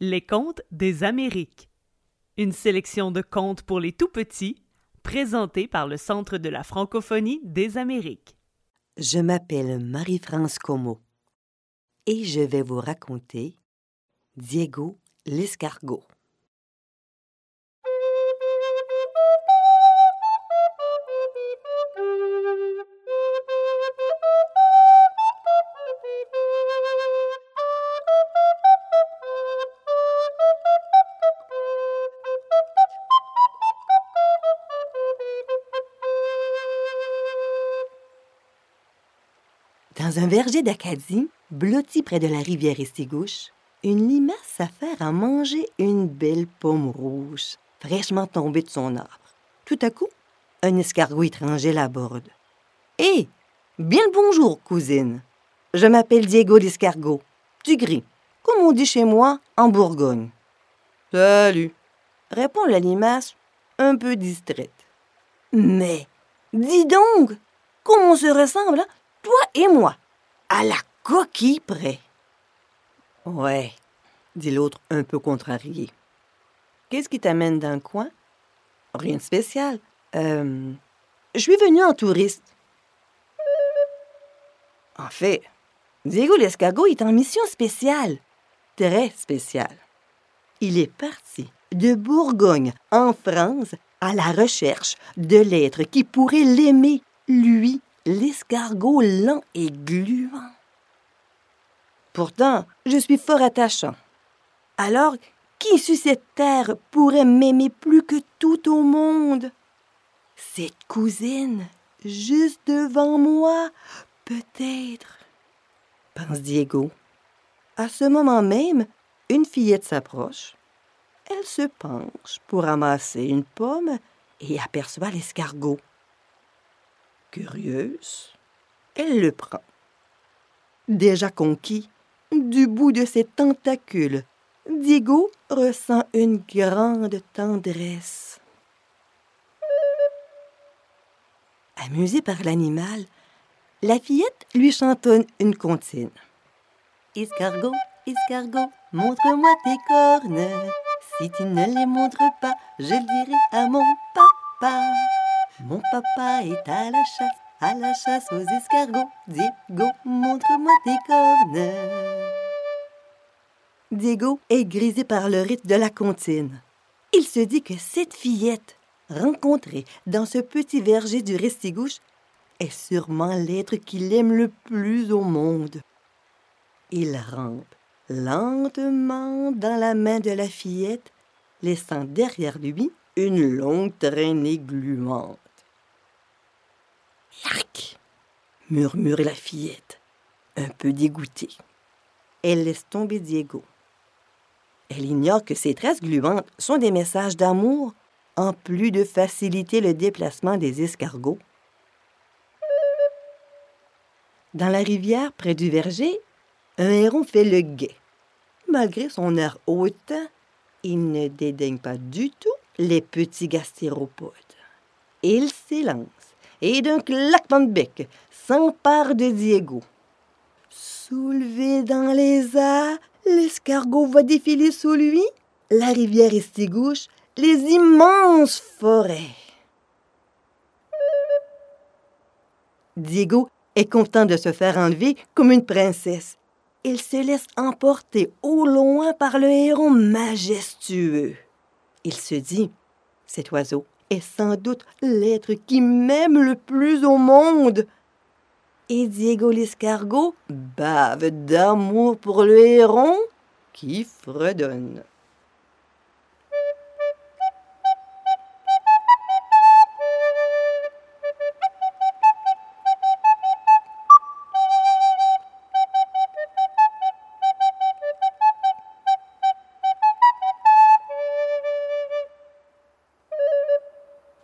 Les contes des Amériques. Une sélection de contes pour les tout petits, présentés par le Centre de la francophonie des Amériques. Je m'appelle Marie-France Como et je vais vous raconter Diego l'escargot. Dans un verger d'Acadie, blotti près de la rivière Estigouche, une limace s'affaire à manger une belle pomme rouge, fraîchement tombée de son arbre. Tout à coup, un escargot étranger l'aborde. Hé, bien le bonjour, cousine. Je m'appelle Diego l'escargot, du gris, comme on dit chez moi en Bourgogne. Salut, répond la limace, un peu distraite. Mais, dis donc, comment on se ressemble, hein? Toi et moi, à la coquille près. Ouais, dit l'autre un peu contrarié. Qu'est-ce qui t'amène dans le coin? Rien de spécial. Euh, je suis venu en touriste. En fait, Diego l'escargot est en mission spéciale. Très spéciale. Il est parti de Bourgogne, en France, à la recherche de l'être qui pourrait l'aimer, lui, l'escargot lent et gluant. Pourtant, je suis fort attachant. Alors, qui sur cette terre pourrait m'aimer plus que tout au monde? Cette cousine, juste devant moi, peut-être. Pense Diego. À ce moment même, une fillette s'approche. Elle se penche pour ramasser une pomme et aperçoit l'escargot. Curieuse, elle le prend. Déjà conquis, du bout de ses tentacules, Diego ressent une grande tendresse. Amusée par l'animal, la fillette lui chantonne une comptine. Escargot, escargot, montre-moi tes cornes. Si tu ne les montres pas, je le dirai à mon papa. Mon papa est à la chasse, à la chasse aux escargots. Diego, montre-moi tes cornes. Diego est grisé par le rythme de la comptine. Il se dit que cette fillette, rencontrée dans ce petit verger du Restigouche, est sûrement l'être qu'il aime le plus au monde. Il rampe lentement dans la main de la fillette, laissant derrière lui une longue traînée gluante. Murmure la fillette, un peu dégoûtée. Elle laisse tomber Diego. Elle ignore que ces traces gluantes sont des messages d'amour, en plus de faciliter le déplacement des escargots. Dans la rivière près du verger, un héron fait le guet. Malgré son air hautain, il ne dédaigne pas du tout les petits gastéropodes. Il s'élance et d'un claquement de bec s'empare de Diego. Soulevé dans les airs, l'escargot va défiler sous lui, la rivière estigouche, les immenses forêts. Diego est content de se faire enlever comme une princesse. Il se laisse emporter au loin par le héron majestueux. Il se dit, cet oiseau est sans doute l'être qui m'aime le plus au monde. Et Diego l'escargot bave d'amour pour le héron qui fredonne.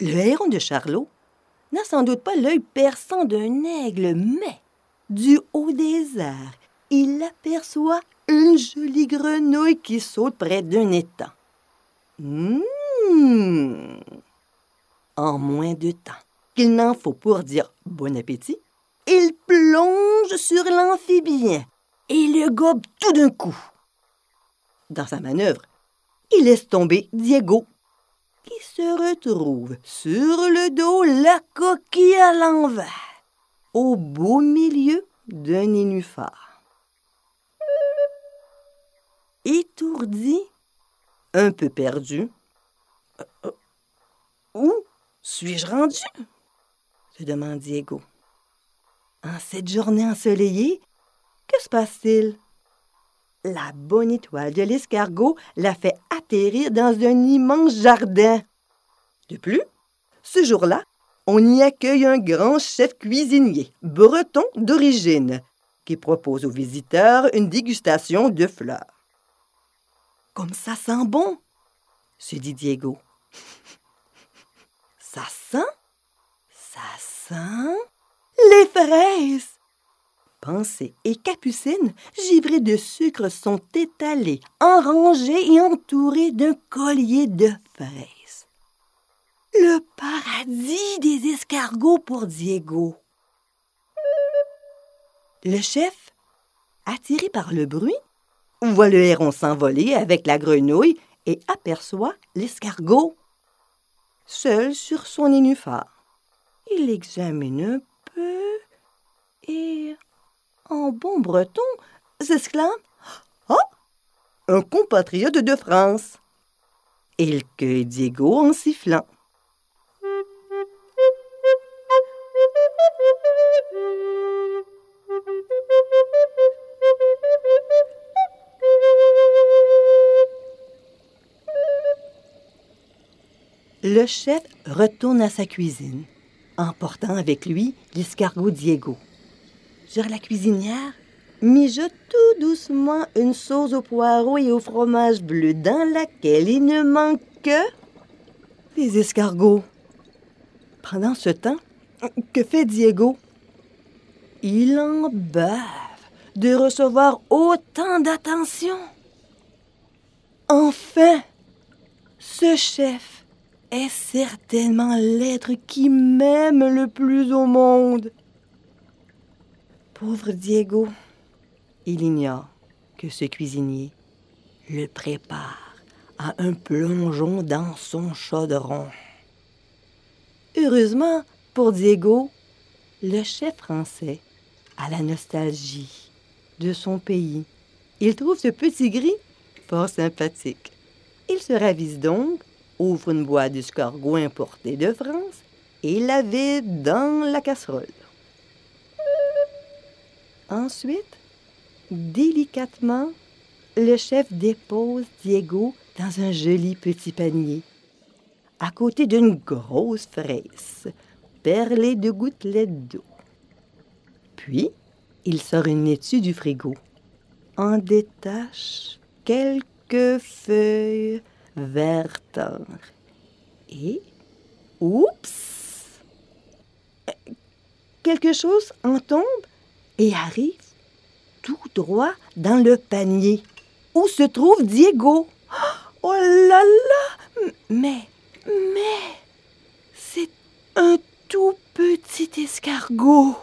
Le héron de Charlot n'a sans doute pas l'œil perçant d'un aigle, mais du haut des airs, il aperçoit une jolie grenouille qui saute près d'un étang. Mmh. En moins de temps qu'il n'en faut pour dire bon appétit, il plonge sur l'amphibien et le gobe tout d'un coup. Dans sa manœuvre, il laisse tomber Diego, qui se retrouve sur le dos, la coquille à l'envers, au beau milieu d'un nénuphar. Étourdi, un peu perdu, euh, euh, où suis-je rendu? se demande Diego. En cette journée ensoleillée, que se passe-t-il? La bonne étoile de l'escargot l'a fait atterrir dans un immense jardin. De plus, ce jour-là, on y accueille un grand chef cuisinier, breton d'origine, qui propose aux visiteurs une dégustation de fleurs. Comme ça sent bon, se dit Diego. ça sent, ça sent les fraises. Pensée et Capucine, givrées de sucre, sont étalées, en rangées et entourées d'un collier de fraises. Le paradis des escargots pour Diego. Le chef, attiré par le bruit, voit le héron s'envoler avec la grenouille et aperçoit l'escargot, seul sur son nénuphar. Il l'examine un peu et en bon breton, s'exclame Ah Un compatriote de France il cueille Diego en sifflant. Le chef retourne à sa cuisine, emportant avec lui l'escargot Diego sur la cuisinière, mijote tout doucement une sauce au poireau et au fromage bleu dans laquelle il ne manque que des escargots. Pendant ce temps, que fait Diego? Il en bave de recevoir autant d'attention. Enfin, ce chef est certainement l'être qui m'aime le plus au monde. Pauvre Diego, il ignore que ce cuisinier le prépare à un plongeon dans son chaudron. Heureusement pour Diego, le chef français a la nostalgie de son pays. Il trouve ce petit gris fort sympathique. Il se ravise donc, ouvre une boîte d'escargots importés de France et la vide dans la casserole. Ensuite, délicatement, le chef dépose Diego dans un joli petit panier, à côté d'une grosse fraise, perlée de gouttelettes d'eau. Puis, il sort une laitue du frigo, en détache quelques feuilles vert Et, oups! Quelque chose en tombe? Et arrive tout droit dans le panier où se trouve Diego. Oh là là Mais, mais, c'est un tout petit escargot.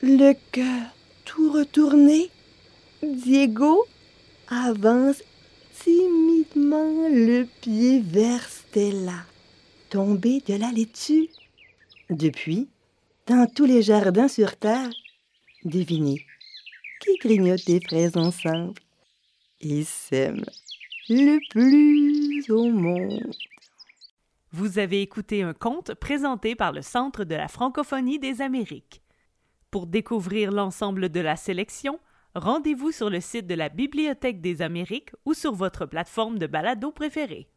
Le cœur tout retourné, Diego avance timidement le pied vers Stella, tombée de la laitue. Depuis, dans tous les jardins sur Terre, devinez qui grignote des fraises ensemble? Et s'aiment le plus au monde. Vous avez écouté un conte présenté par le Centre de la francophonie des Amériques. Pour découvrir l'ensemble de la sélection, rendez-vous sur le site de la Bibliothèque des Amériques ou sur votre plateforme de balado préférée.